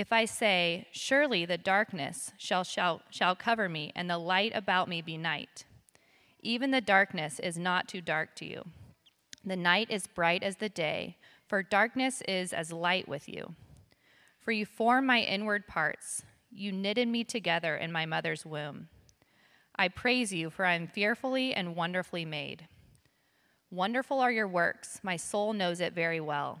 If I say, Surely the darkness shall, shall, shall cover me, and the light about me be night, even the darkness is not too dark to you. The night is bright as the day, for darkness is as light with you. For you formed my inward parts, you knitted me together in my mother's womb. I praise you, for I am fearfully and wonderfully made. Wonderful are your works, my soul knows it very well.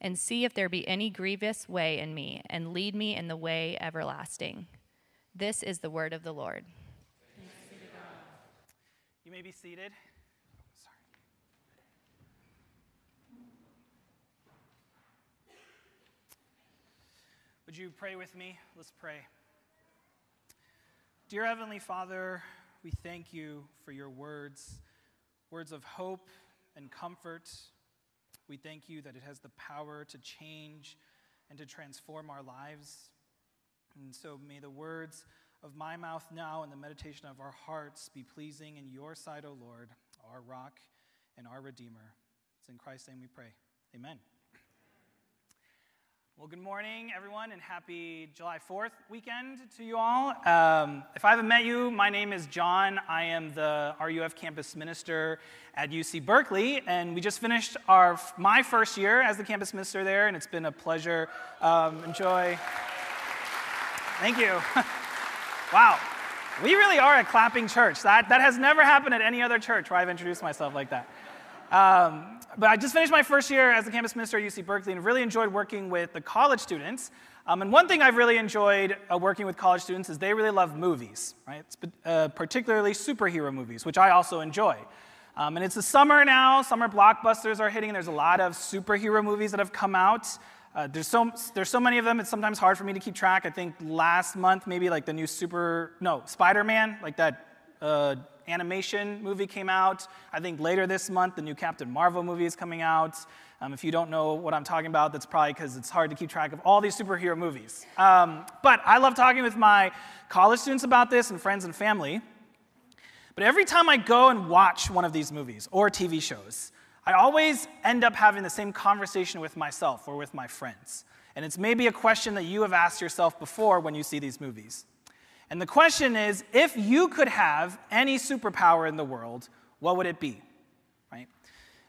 and see if there be any grievous way in me, and lead me in the way everlasting. This is the word of the Lord. You may be seated. Would you pray with me? Let's pray. Dear Heavenly Father, we thank you for your words, words of hope and comfort. We thank you that it has the power to change and to transform our lives. And so may the words of my mouth now and the meditation of our hearts be pleasing in your sight, O Lord, our rock and our Redeemer. It's in Christ's name we pray. Amen. Well, good morning, everyone, and happy July 4th weekend to you all. Um, if I haven't met you, my name is John. I am the RUF campus minister at UC Berkeley, and we just finished our my first year as the campus minister there, and it's been a pleasure. Um, enjoy. Thank you. wow, we really are a clapping church. That, that has never happened at any other church where I've introduced myself like that. Um, but I just finished my first year as a campus minister at UC Berkeley and really enjoyed working with the college students. Um, and one thing I've really enjoyed uh, working with college students is they really love movies, right? Uh, particularly superhero movies, which I also enjoy. Um, and it's the summer now, summer blockbusters are hitting, and there's a lot of superhero movies that have come out. Uh, there's, so, there's so many of them, it's sometimes hard for me to keep track. I think last month, maybe like the new super, no, Spider Man, like that uh, animation movie came out. I think later this month, the new Captain Marvel movie is coming out. Um, if you don't know what I'm talking about, that's probably because it's hard to keep track of all these superhero movies. Um, but I love talking with my college students about this and friends and family. But every time I go and watch one of these movies or TV shows, I always end up having the same conversation with myself or with my friends. And it's maybe a question that you have asked yourself before when you see these movies. And the question is if you could have any superpower in the world, what would it be? Right?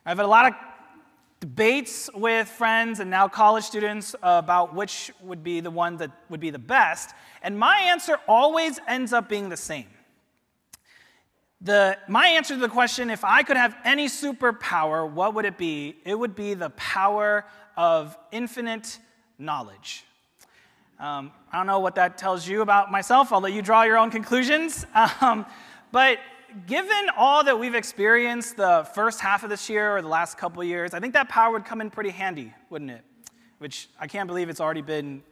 I've had a lot of debates with friends and now college students about which would be the one that would be the best, and my answer always ends up being the same. The, my answer to the question, if I could have any superpower, what would it be? It would be the power of infinite knowledge. Um, I don't know what that tells you about myself. I'll let you draw your own conclusions. Um, but given all that we've experienced the first half of this year or the last couple years, I think that power would come in pretty handy, wouldn't it? Which I can't believe it's already been,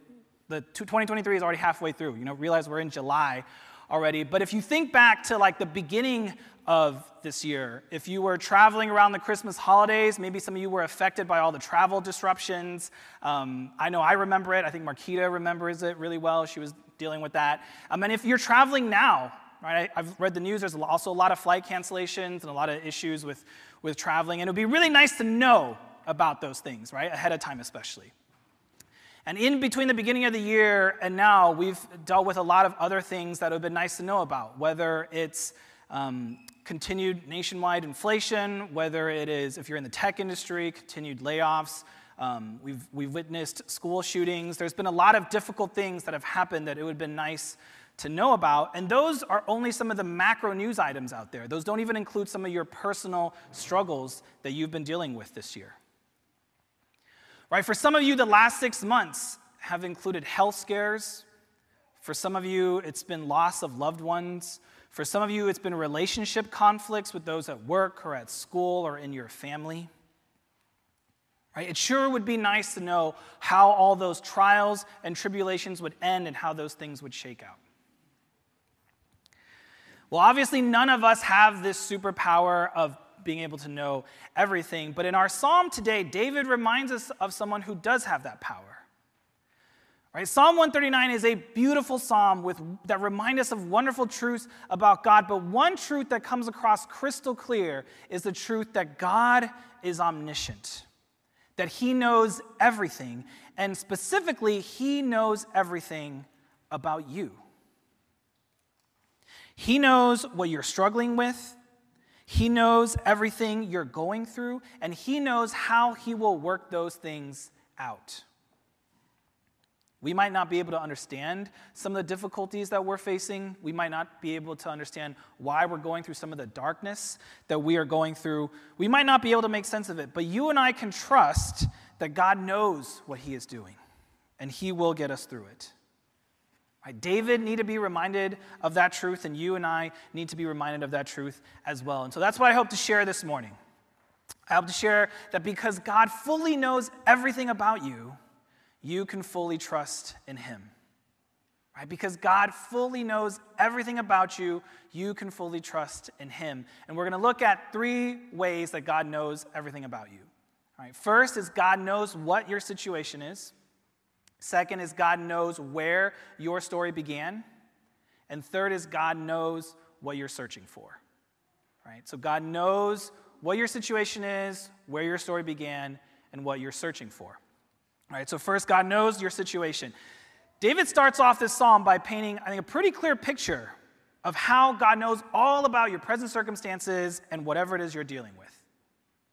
the 2023 is already halfway through. You know, realize we're in July already. But if you think back to like the beginning of this year, if you were traveling around the Christmas holidays, maybe some of you were affected by all the travel disruptions. Um, I know I remember it. I think Marquita remembers it really well. She was dealing with that. Um, and if you're traveling now, right, I've read the news, there's also a lot of flight cancellations and a lot of issues with, with traveling. And it would be really nice to know about those things, right, ahead of time especially. And in between the beginning of the year and now, we've dealt with a lot of other things that would have been nice to know about, whether it's um, continued nationwide inflation, whether it is, if you're in the tech industry, continued layoffs. Um, we've, we've witnessed school shootings. There's been a lot of difficult things that have happened that it would have been nice to know about. And those are only some of the macro news items out there. Those don't even include some of your personal struggles that you've been dealing with this year. Right? For some of you, the last six months have included health scares. For some of you, it's been loss of loved ones. For some of you, it's been relationship conflicts with those at work or at school or in your family. Right? It sure would be nice to know how all those trials and tribulations would end and how those things would shake out. Well, obviously, none of us have this superpower of being able to know everything. But in our psalm today, David reminds us of someone who does have that power. Right? Psalm 139 is a beautiful psalm with, that reminds us of wonderful truths about God. But one truth that comes across crystal clear is the truth that God is omniscient, that He knows everything, and specifically, He knows everything about you. He knows what you're struggling with. He knows everything you're going through, and He knows how He will work those things out. We might not be able to understand some of the difficulties that we're facing. We might not be able to understand why we're going through some of the darkness that we are going through. We might not be able to make sense of it, but you and I can trust that God knows what He is doing, and He will get us through it. David need to be reminded of that truth, and you and I need to be reminded of that truth as well. And so that's what I hope to share this morning. I hope to share that because God fully knows everything about you, you can fully trust in Him. Right? Because God fully knows everything about you, you can fully trust in Him. And we're going to look at three ways that God knows everything about you. All right, first is God knows what your situation is. Second is God knows where your story began. And third is God knows what you're searching for. Right? So God knows what your situation is, where your story began, and what you're searching for. All right, so first, God knows your situation. David starts off this psalm by painting, I think, a pretty clear picture of how God knows all about your present circumstances and whatever it is you're dealing with.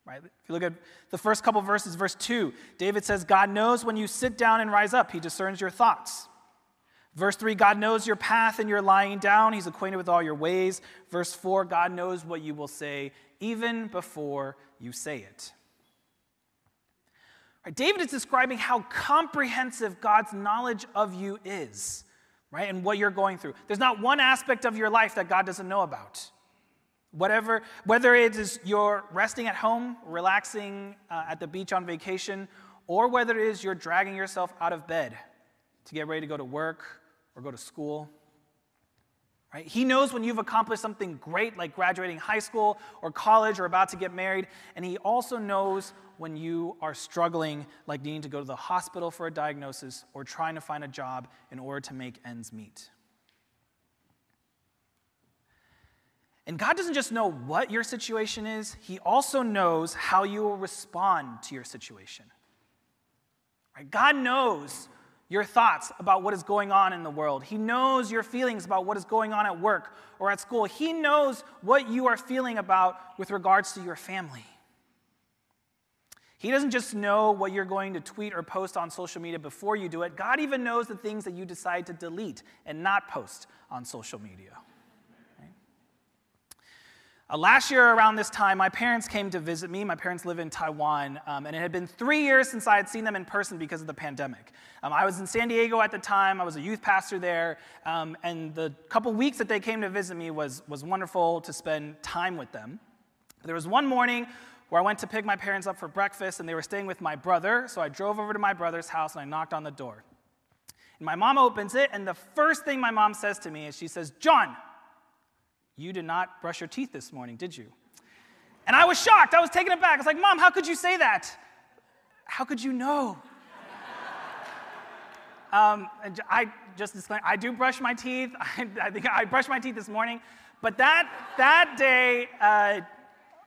Right? If you look at the first couple verses, verse 2, David says, God knows when you sit down and rise up, he discerns your thoughts. Verse 3, God knows your path and you're lying down, he's acquainted with all your ways. Verse 4, God knows what you will say even before you say it. Right? David is describing how comprehensive God's knowledge of you is, right? And what you're going through. There's not one aspect of your life that God doesn't know about. Whatever, whether it is you're resting at home, relaxing uh, at the beach on vacation, or whether it is you're dragging yourself out of bed to get ready to go to work or go to school. Right? He knows when you've accomplished something great like graduating high school or college or about to get married, and he also knows when you are struggling like needing to go to the hospital for a diagnosis or trying to find a job in order to make ends meet. And God doesn't just know what your situation is, He also knows how you will respond to your situation. Right? God knows your thoughts about what is going on in the world. He knows your feelings about what is going on at work or at school. He knows what you are feeling about with regards to your family. He doesn't just know what you're going to tweet or post on social media before you do it. God even knows the things that you decide to delete and not post on social media. Uh, last year, around this time, my parents came to visit me. My parents live in Taiwan, um, and it had been three years since I had seen them in person because of the pandemic. Um, I was in San Diego at the time, I was a youth pastor there, um, and the couple weeks that they came to visit me was, was wonderful to spend time with them. But there was one morning where I went to pick my parents up for breakfast, and they were staying with my brother, so I drove over to my brother's house and I knocked on the door. And my mom opens it, and the first thing my mom says to me is she says, John, you did not brush your teeth this morning, did you? And I was shocked. I was taken aback. I was like, Mom, how could you say that? How could you know? um, I just disclaim, I do brush my teeth. I, I, think I brushed my teeth this morning. But that, that day, uh,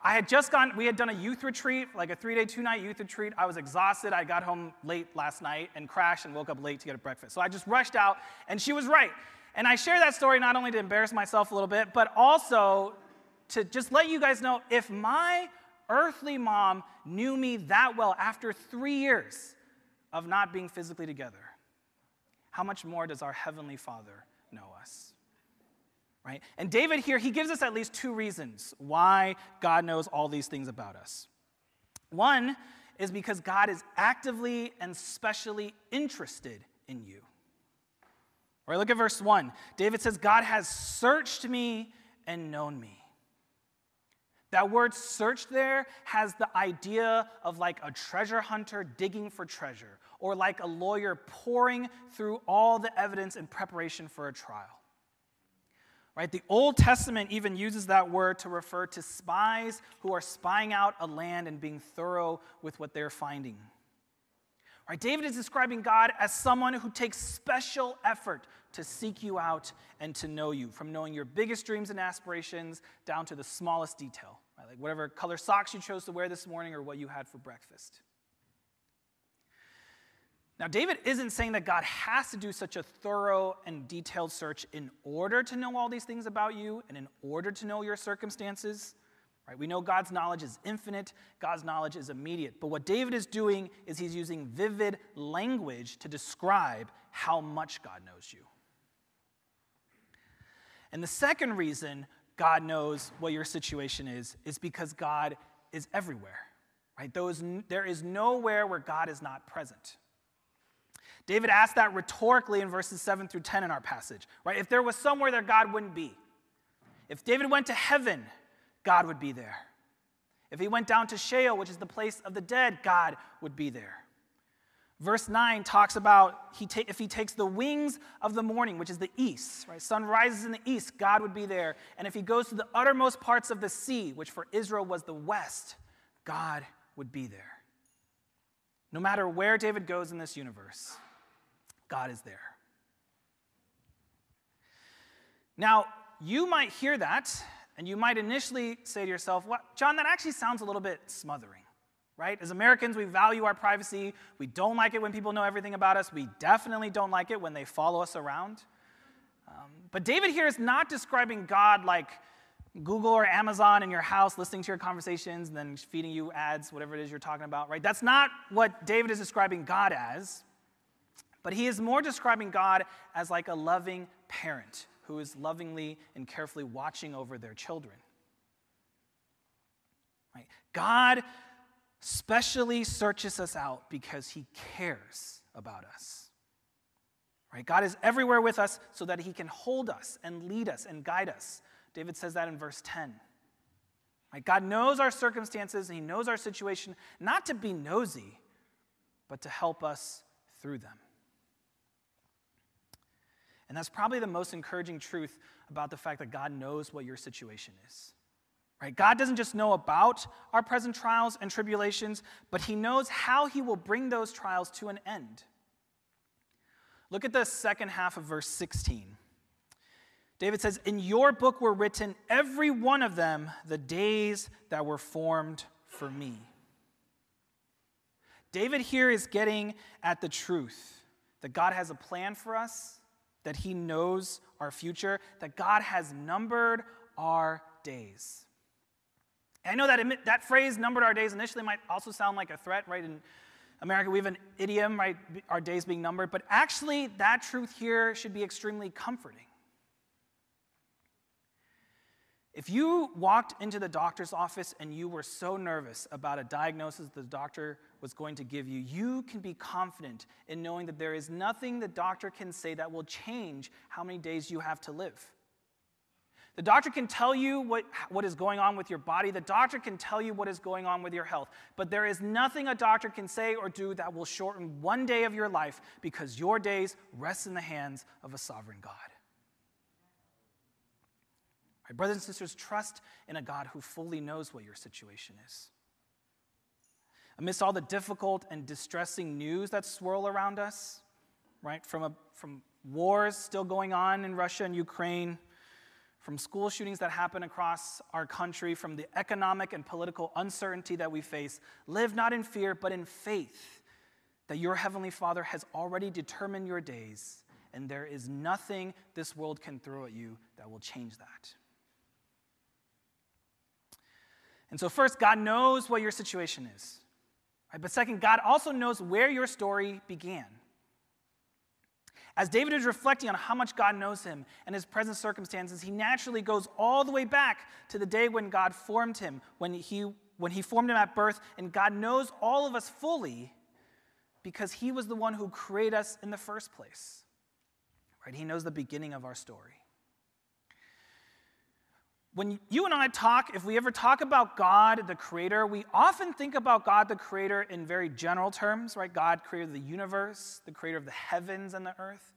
I had just gone, we had done a youth retreat, like a three day, two night youth retreat. I was exhausted. I got home late last night and crashed and woke up late to get a breakfast. So I just rushed out, and she was right. And I share that story not only to embarrass myself a little bit, but also to just let you guys know if my earthly mom knew me that well after three years of not being physically together, how much more does our Heavenly Father know us? Right? And David here, he gives us at least two reasons why God knows all these things about us. One is because God is actively and specially interested in you. All right, look at verse 1. David says, God has searched me and known me. That word searched there has the idea of like a treasure hunter digging for treasure, or like a lawyer poring through all the evidence in preparation for a trial. Right? The Old Testament even uses that word to refer to spies who are spying out a land and being thorough with what they're finding. Right? David is describing God as someone who takes special effort to seek you out and to know you, from knowing your biggest dreams and aspirations down to the smallest detail, right? like whatever color socks you chose to wear this morning or what you had for breakfast. Now, David isn't saying that God has to do such a thorough and detailed search in order to know all these things about you and in order to know your circumstances. Right? We know God's knowledge is infinite, God's knowledge is immediate. But what David is doing is he's using vivid language to describe how much God knows you. And the second reason God knows what your situation is is because God is everywhere. Right? There is nowhere where God is not present. David asked that rhetorically in verses 7 through 10 in our passage. Right? If there was somewhere that God wouldn't be. If David went to heaven, God would be there. If he went down to Sheol, which is the place of the dead, God would be there. Verse 9 talks about he ta- if he takes the wings of the morning, which is the east, right? Sun rises in the east, God would be there. And if he goes to the uttermost parts of the sea, which for Israel was the west, God would be there. No matter where David goes in this universe, God is there. Now, you might hear that and you might initially say to yourself, well, John, that actually sounds a little bit smothering, right? As Americans, we value our privacy. We don't like it when people know everything about us. We definitely don't like it when they follow us around. Um, but David here is not describing God like Google or Amazon in your house, listening to your conversations, and then feeding you ads, whatever it is you're talking about, right? That's not what David is describing God as. But he is more describing God as like a loving parent who is lovingly and carefully watching over their children. Right? God specially searches us out because he cares about us. Right? God is everywhere with us so that he can hold us and lead us and guide us. David says that in verse 10. Right? God knows our circumstances and he knows our situation, not to be nosy, but to help us through them. And that's probably the most encouraging truth about the fact that God knows what your situation is. Right? God doesn't just know about our present trials and tribulations, but He knows how He will bring those trials to an end. Look at the second half of verse 16. David says, In your book were written, every one of them, the days that were formed for me. David here is getting at the truth that God has a plan for us that He knows our future, that God has numbered our days. I know that that phrase, numbered our days, initially might also sound like a threat, right? In America, we have an idiom, right? Our days being numbered. But actually, that truth here should be extremely comforting. If you walked into the doctor's office and you were so nervous about a diagnosis the doctor was going to give you, you can be confident in knowing that there is nothing the doctor can say that will change how many days you have to live. The doctor can tell you what, what is going on with your body. The doctor can tell you what is going on with your health. But there is nothing a doctor can say or do that will shorten one day of your life because your days rest in the hands of a sovereign God. My brothers and sisters, trust in a God who fully knows what your situation is. Amidst all the difficult and distressing news that swirl around us, right, from, a, from wars still going on in Russia and Ukraine, from school shootings that happen across our country, from the economic and political uncertainty that we face, live not in fear, but in faith that your Heavenly Father has already determined your days, and there is nothing this world can throw at you that will change that. And so, first, God knows what your situation is. Right? But second, God also knows where your story began. As David is reflecting on how much God knows him and his present circumstances, he naturally goes all the way back to the day when God formed him, when he, when he formed him at birth, and God knows all of us fully because he was the one who created us in the first place. Right? He knows the beginning of our story when you and I talk, if we ever talk about God, the creator, we often think about God, the creator, in very general terms, right? God created the universe, the creator of the heavens and the earth.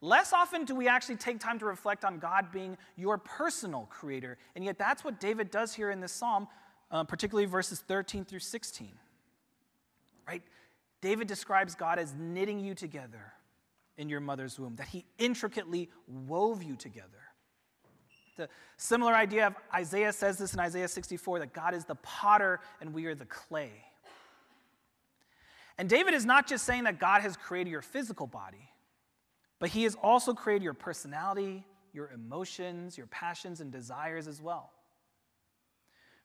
Less often do we actually take time to reflect on God being your personal creator. And yet, that's what David does here in this psalm, uh, particularly verses 13 through 16. Right? David describes God as knitting you together in your mother's womb, that he intricately wove you together. The similar idea of Isaiah says this in Isaiah 64 that God is the potter and we are the clay. And David is not just saying that God has created your physical body, but he has also created your personality, your emotions, your passions, and desires as well.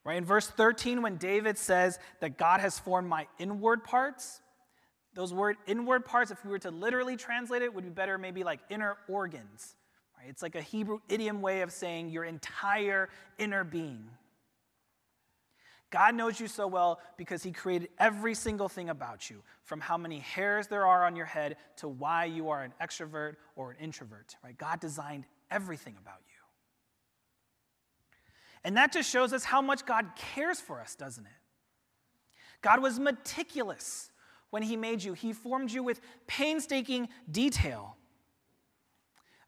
Right? In verse 13, when David says that God has formed my inward parts, those word inward parts, if we were to literally translate it, would be better maybe like inner organs? It's like a Hebrew idiom way of saying your entire inner being. God knows you so well because He created every single thing about you, from how many hairs there are on your head to why you are an extrovert or an introvert. Right? God designed everything about you. And that just shows us how much God cares for us, doesn't it? God was meticulous when He made you, He formed you with painstaking detail.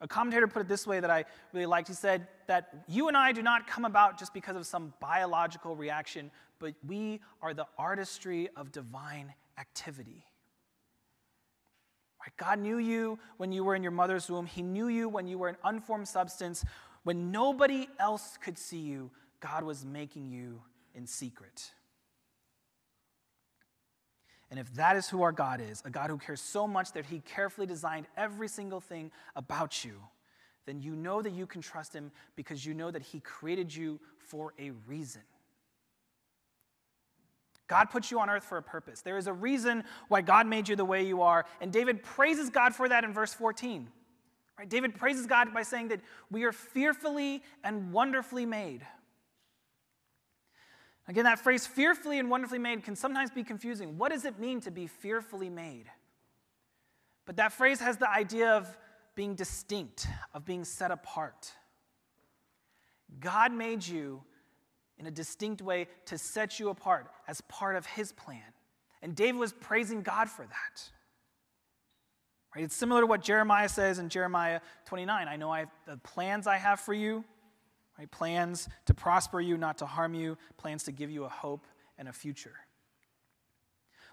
A commentator put it this way that I really liked. He said that you and I do not come about just because of some biological reaction, but we are the artistry of divine activity. Right? God knew you when you were in your mother's womb, He knew you when you were an unformed substance. When nobody else could see you, God was making you in secret. And if that is who our God is, a God who cares so much that he carefully designed every single thing about you, then you know that you can trust him because you know that he created you for a reason. God put you on earth for a purpose. There is a reason why God made you the way you are. And David praises God for that in verse 14. Right? David praises God by saying that we are fearfully and wonderfully made. Again, that phrase fearfully and wonderfully made can sometimes be confusing. What does it mean to be fearfully made? But that phrase has the idea of being distinct, of being set apart. God made you in a distinct way to set you apart as part of his plan. And David was praising God for that. Right? It's similar to what Jeremiah says in Jeremiah 29. I know I have, the plans I have for you Right? Plans to prosper you, not to harm you, plans to give you a hope and a future.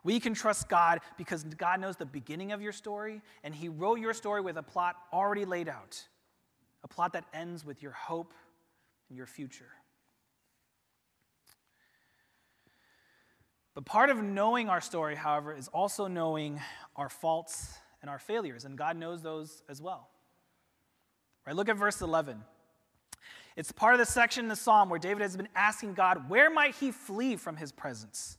We can trust God because God knows the beginning of your story, and He wrote your story with a plot already laid out, a plot that ends with your hope and your future. But part of knowing our story, however, is also knowing our faults and our failures, and God knows those as well. Right? Look at verse 11. It's part of the section in the psalm where David has been asking God, where might he flee from his presence?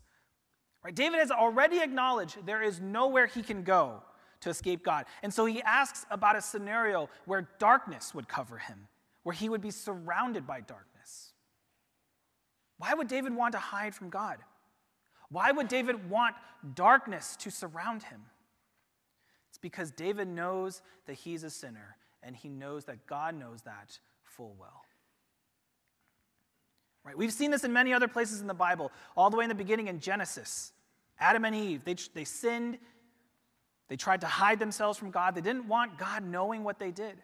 Right? David has already acknowledged there is nowhere he can go to escape God. And so he asks about a scenario where darkness would cover him, where he would be surrounded by darkness. darkness. Why would David want to hide from God? Why would David want darkness to surround him? It's because David knows that he's a sinner and he knows that God knows that full well. Right? We've seen this in many other places in the Bible, all the way in the beginning in Genesis. Adam and Eve, they, they sinned. They tried to hide themselves from God. They didn't want God knowing what they did.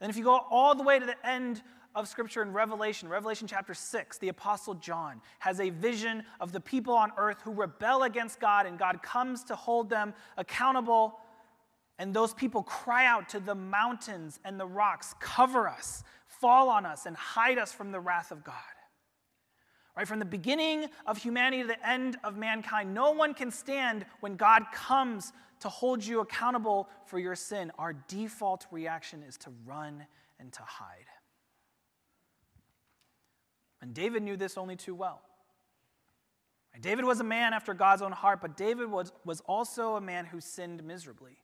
And if you go all the way to the end of Scripture in Revelation, Revelation chapter 6, the Apostle John has a vision of the people on earth who rebel against God, and God comes to hold them accountable. And those people cry out to the mountains and the rocks, cover us, fall on us, and hide us from the wrath of God. Right, from the beginning of humanity to the end of mankind, no one can stand when God comes to hold you accountable for your sin. Our default reaction is to run and to hide. And David knew this only too well. David was a man after God's own heart, but David was, was also a man who sinned miserably.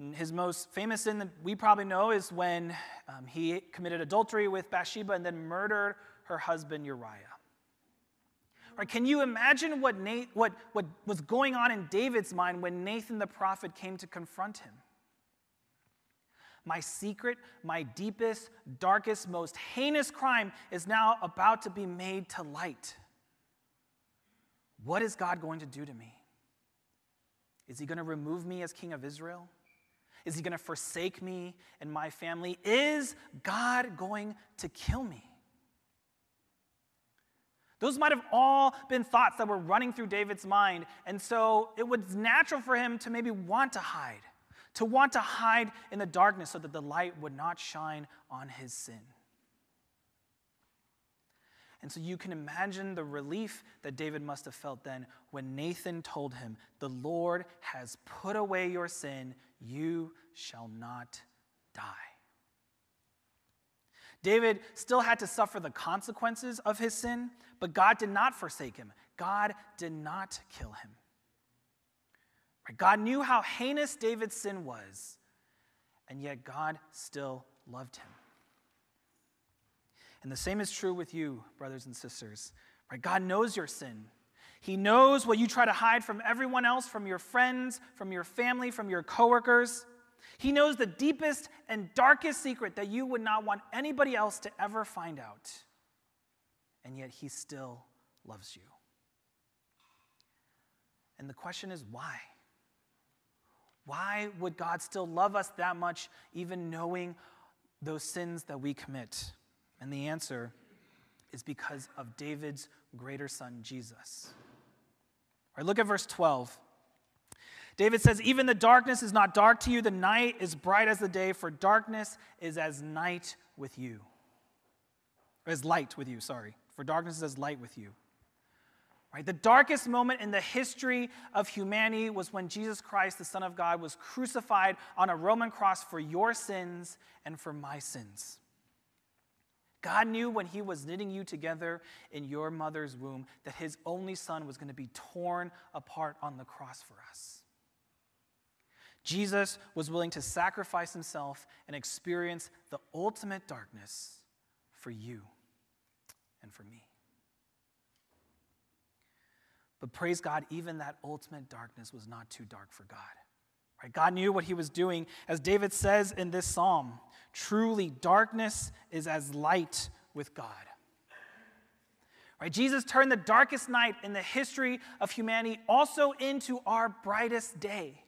And his most famous sin that we probably know is when um, he committed adultery with Bathsheba and then murdered her husband Uriah. Right, can you imagine what, what, what was going on in David's mind when Nathan the prophet came to confront him? My secret, my deepest, darkest, most heinous crime is now about to be made to light. What is God going to do to me? Is he going to remove me as king of Israel? Is he going to forsake me and my family? Is God going to kill me? Those might have all been thoughts that were running through David's mind. And so it was natural for him to maybe want to hide, to want to hide in the darkness so that the light would not shine on his sin. And so you can imagine the relief that David must have felt then when Nathan told him, The Lord has put away your sin, you shall not die. David still had to suffer the consequences of his sin, but God did not forsake him. God did not kill him. God knew how heinous David's sin was, and yet God still loved him. And the same is true with you, brothers and sisters. God knows your sin. He knows what you try to hide from everyone else, from your friends, from your family, from your coworkers. He knows the deepest and darkest secret that you would not want anybody else to ever find out. And yet, He still loves you. And the question is why? Why would God still love us that much, even knowing those sins that we commit? And the answer is because of David's greater son, Jesus. All right, look at verse 12. David says, Even the darkness is not dark to you, the night is bright as the day, for darkness is as night with you. as light with you, sorry. For darkness is as light with you. Right? The darkest moment in the history of humanity was when Jesus Christ, the Son of God, was crucified on a Roman cross for your sins and for my sins. God knew when He was knitting you together in your mother's womb that His only Son was going to be torn apart on the cross for us. Jesus was willing to sacrifice himself and experience the ultimate darkness for you and for me. But praise God, even that ultimate darkness was not too dark for God. Right? God knew what he was doing. As David says in this psalm, truly darkness is as light with God. Right? Jesus turned the darkest night in the history of humanity also into our brightest day.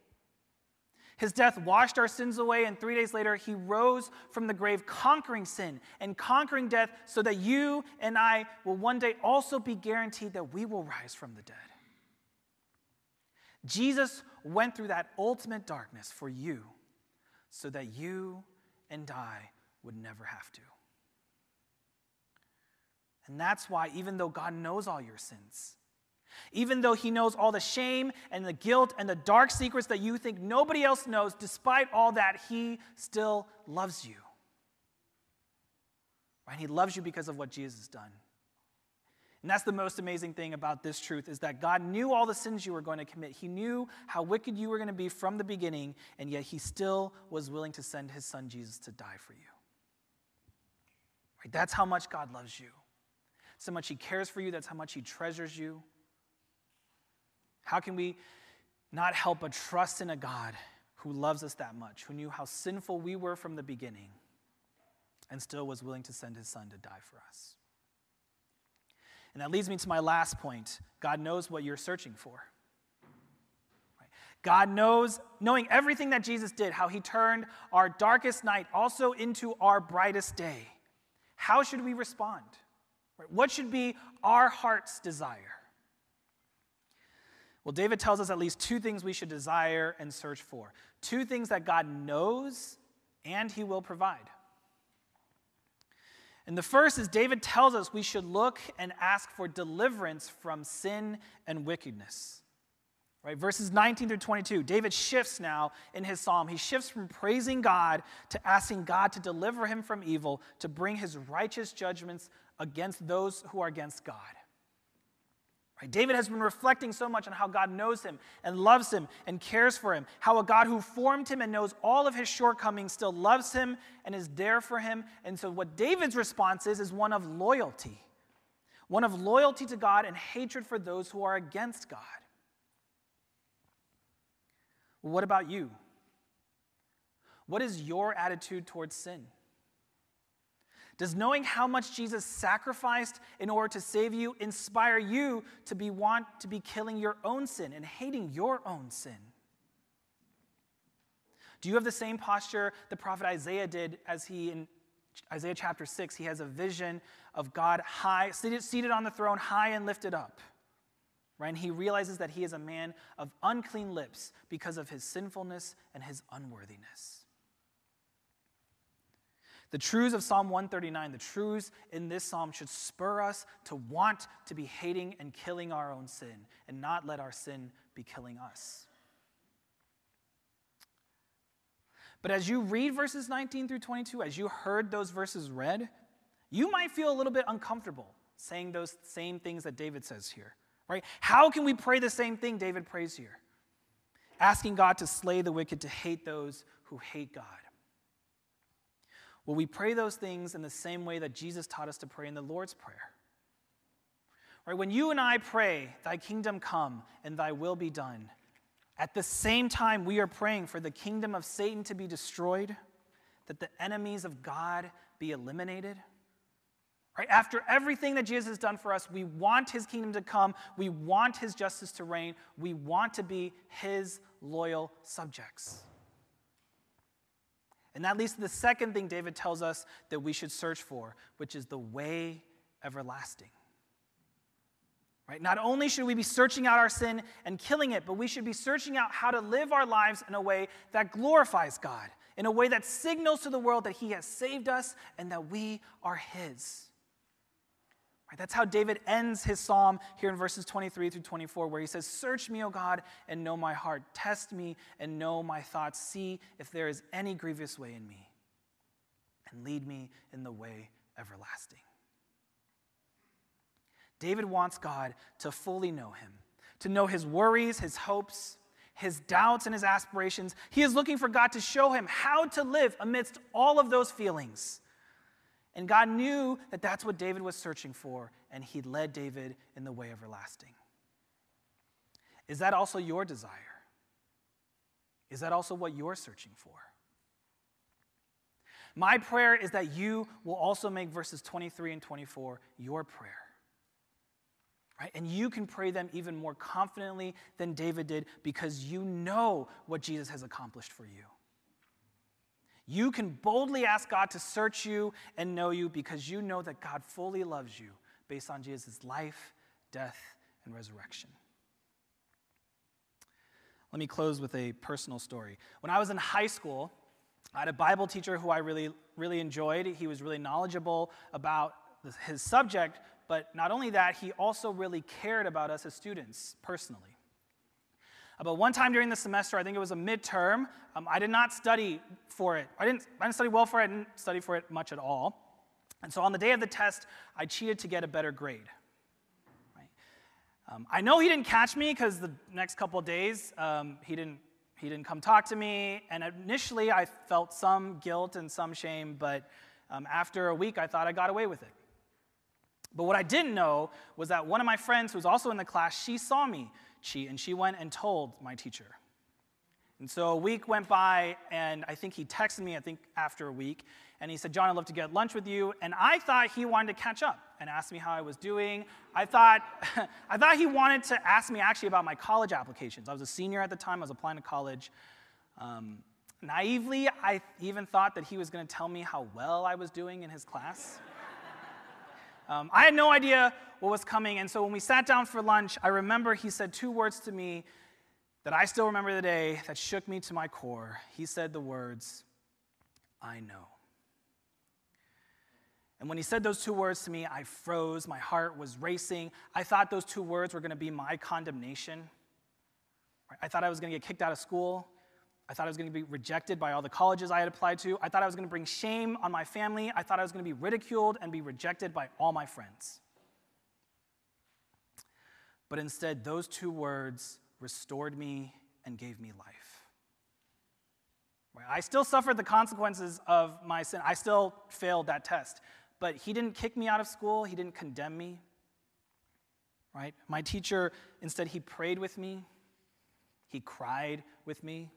His death washed our sins away, and three days later, he rose from the grave, conquering sin and conquering death, so that you and I will one day also be guaranteed that we will rise from the dead. Jesus went through that ultimate darkness for you, so that you and I would never have to. And that's why, even though God knows all your sins, even though he knows all the shame and the guilt and the dark secrets that you think nobody else knows, despite all that, he still loves you. Right? He loves you because of what Jesus has done. And that's the most amazing thing about this truth is that God knew all the sins you were going to commit. He knew how wicked you were going to be from the beginning, and yet he still was willing to send his son Jesus to die for you. Right? That's how much God loves you. So much He cares for you, that's how much He treasures you. How can we not help but trust in a God who loves us that much, who knew how sinful we were from the beginning, and still was willing to send His Son to die for us? And that leads me to my last point God knows what you're searching for. God knows, knowing everything that Jesus did, how he turned our darkest night also into our brightest day. How should we respond? What should be our heart's desire? Well, David tells us at least two things we should desire and search for. Two things that God knows and he will provide. And the first is David tells us we should look and ask for deliverance from sin and wickedness. Right? Verses 19 through 22, David shifts now in his psalm. He shifts from praising God to asking God to deliver him from evil, to bring his righteous judgments against those who are against God. Right? David has been reflecting so much on how God knows him and loves him and cares for him, how a God who formed him and knows all of his shortcomings still loves him and is there for him. And so, what David's response is, is one of loyalty one of loyalty to God and hatred for those who are against God. What about you? What is your attitude towards sin? Does knowing how much Jesus sacrificed in order to save you inspire you to be want to be killing your own sin and hating your own sin? Do you have the same posture the prophet Isaiah did as he in Isaiah chapter 6 he has a vision of God high seated, seated on the throne high and lifted up? right? And he realizes that he is a man of unclean lips because of his sinfulness and his unworthiness. The truths of Psalm 139, the truths in this psalm should spur us to want to be hating and killing our own sin and not let our sin be killing us. But as you read verses 19 through 22, as you heard those verses read, you might feel a little bit uncomfortable saying those same things that David says here. Right? How can we pray the same thing David prays here? Asking God to slay the wicked, to hate those who hate God. Well, we pray those things in the same way that Jesus taught us to pray in the Lord's Prayer. Right? When you and I pray, Thy kingdom come and Thy will be done, at the same time we are praying for the kingdom of Satan to be destroyed, that the enemies of God be eliminated Right? After everything that Jesus has done for us, we want his kingdom to come. We want his justice to reign. We want to be his loyal subjects. And that leads to the second thing David tells us that we should search for, which is the way everlasting. Right? Not only should we be searching out our sin and killing it, but we should be searching out how to live our lives in a way that glorifies God, in a way that signals to the world that He has saved us and that we are His. Right? That's how David ends his psalm here in verses 23 through 24, where he says, Search me, O God, and know my heart. Test me and know my thoughts. See if there is any grievous way in me, and lead me in the way everlasting. David wants God to fully know him, to know his worries, his hopes, his doubts, and his aspirations. He is looking for God to show him how to live amidst all of those feelings and God knew that that's what David was searching for, and he led David in the way everlasting. Is that also your desire? Is that also what you're searching for? My prayer is that you will also make verses 23 and 24 your prayer. Right? And you can pray them even more confidently than David did because you know what Jesus has accomplished for you. You can boldly ask God to search you and know you because you know that God fully loves you based on Jesus' life, death, and resurrection. Let me close with a personal story. When I was in high school, I had a Bible teacher who I really, really enjoyed. He was really knowledgeable about his subject, but not only that, he also really cared about us as students personally. But one time during the semester, I think it was a midterm, um, I did not study for it. I didn't, I didn't study well for it, I didn't study for it much at all. And so on the day of the test, I cheated to get a better grade. Um, I know he didn't catch me because the next couple days, um, he, didn't, he didn't come talk to me. And initially, I felt some guilt and some shame, but Um, after a week, I thought I got away with it. But what I didn't know was that one of my friends who was also in the class, she saw me cheat and she went and told my teacher. And so a week went by, and I think he texted me, I think after a week, and he said, John, I'd love to get lunch with you. And I thought he wanted to catch up and ask me how I was doing. I thought, I thought he wanted to ask me actually about my college applications. I was a senior at the time, I was applying to college. Um, naively, I even thought that he was going to tell me how well I was doing in his class. Um, I had no idea what was coming, and so when we sat down for lunch, I remember he said two words to me that I still remember the day that shook me to my core. He said the words, I know. And when he said those two words to me, I froze. My heart was racing. I thought those two words were going to be my condemnation. I thought I was going to get kicked out of school. I thought I was going to be rejected by all the colleges I had applied to. I thought I was going to bring shame on my family. I thought I was going to be ridiculed and be rejected by all my friends. But instead, those two words restored me and gave me life. I still suffered the consequences of my sin. I still failed that test. But he didn't kick me out of school, he didn't condemn me. Right? My teacher, instead, he prayed with me, he cried with me.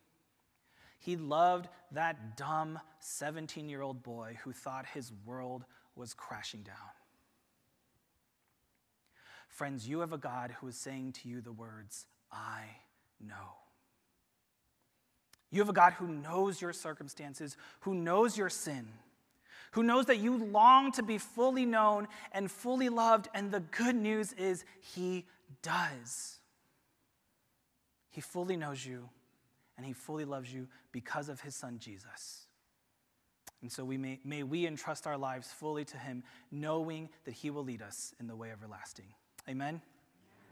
He loved that dumb 17 year old boy who thought his world was crashing down. Friends, you have a God who is saying to you the words, I know. You have a God who knows your circumstances, who knows your sin, who knows that you long to be fully known and fully loved, and the good news is He does. He fully knows you, and He fully loves you because of His Son Jesus. And so we may, may we entrust our lives fully to Him, knowing that He will lead us in the way everlasting. Amen?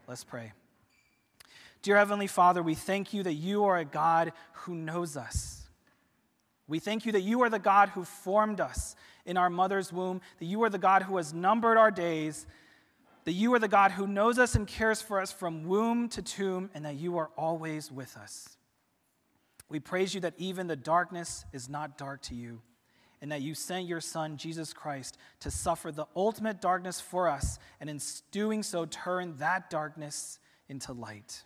Let's pray. Dear Heavenly Father, we thank you that you are a God who knows us. We thank you that you are the God who formed us in our mother's womb, that you are the God who has numbered our days, that you are the God who knows us and cares for us from womb to tomb, and that you are always with us. We praise you that even the darkness is not dark to you, and that you sent your Son, Jesus Christ, to suffer the ultimate darkness for us, and in doing so, turn that darkness into light.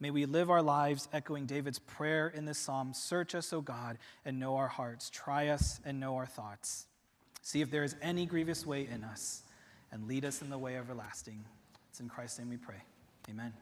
May we live our lives echoing David's prayer in this psalm Search us, O God, and know our hearts. Try us and know our thoughts. See if there is any grievous way in us, and lead us in the way everlasting. It's in Christ's name we pray. Amen.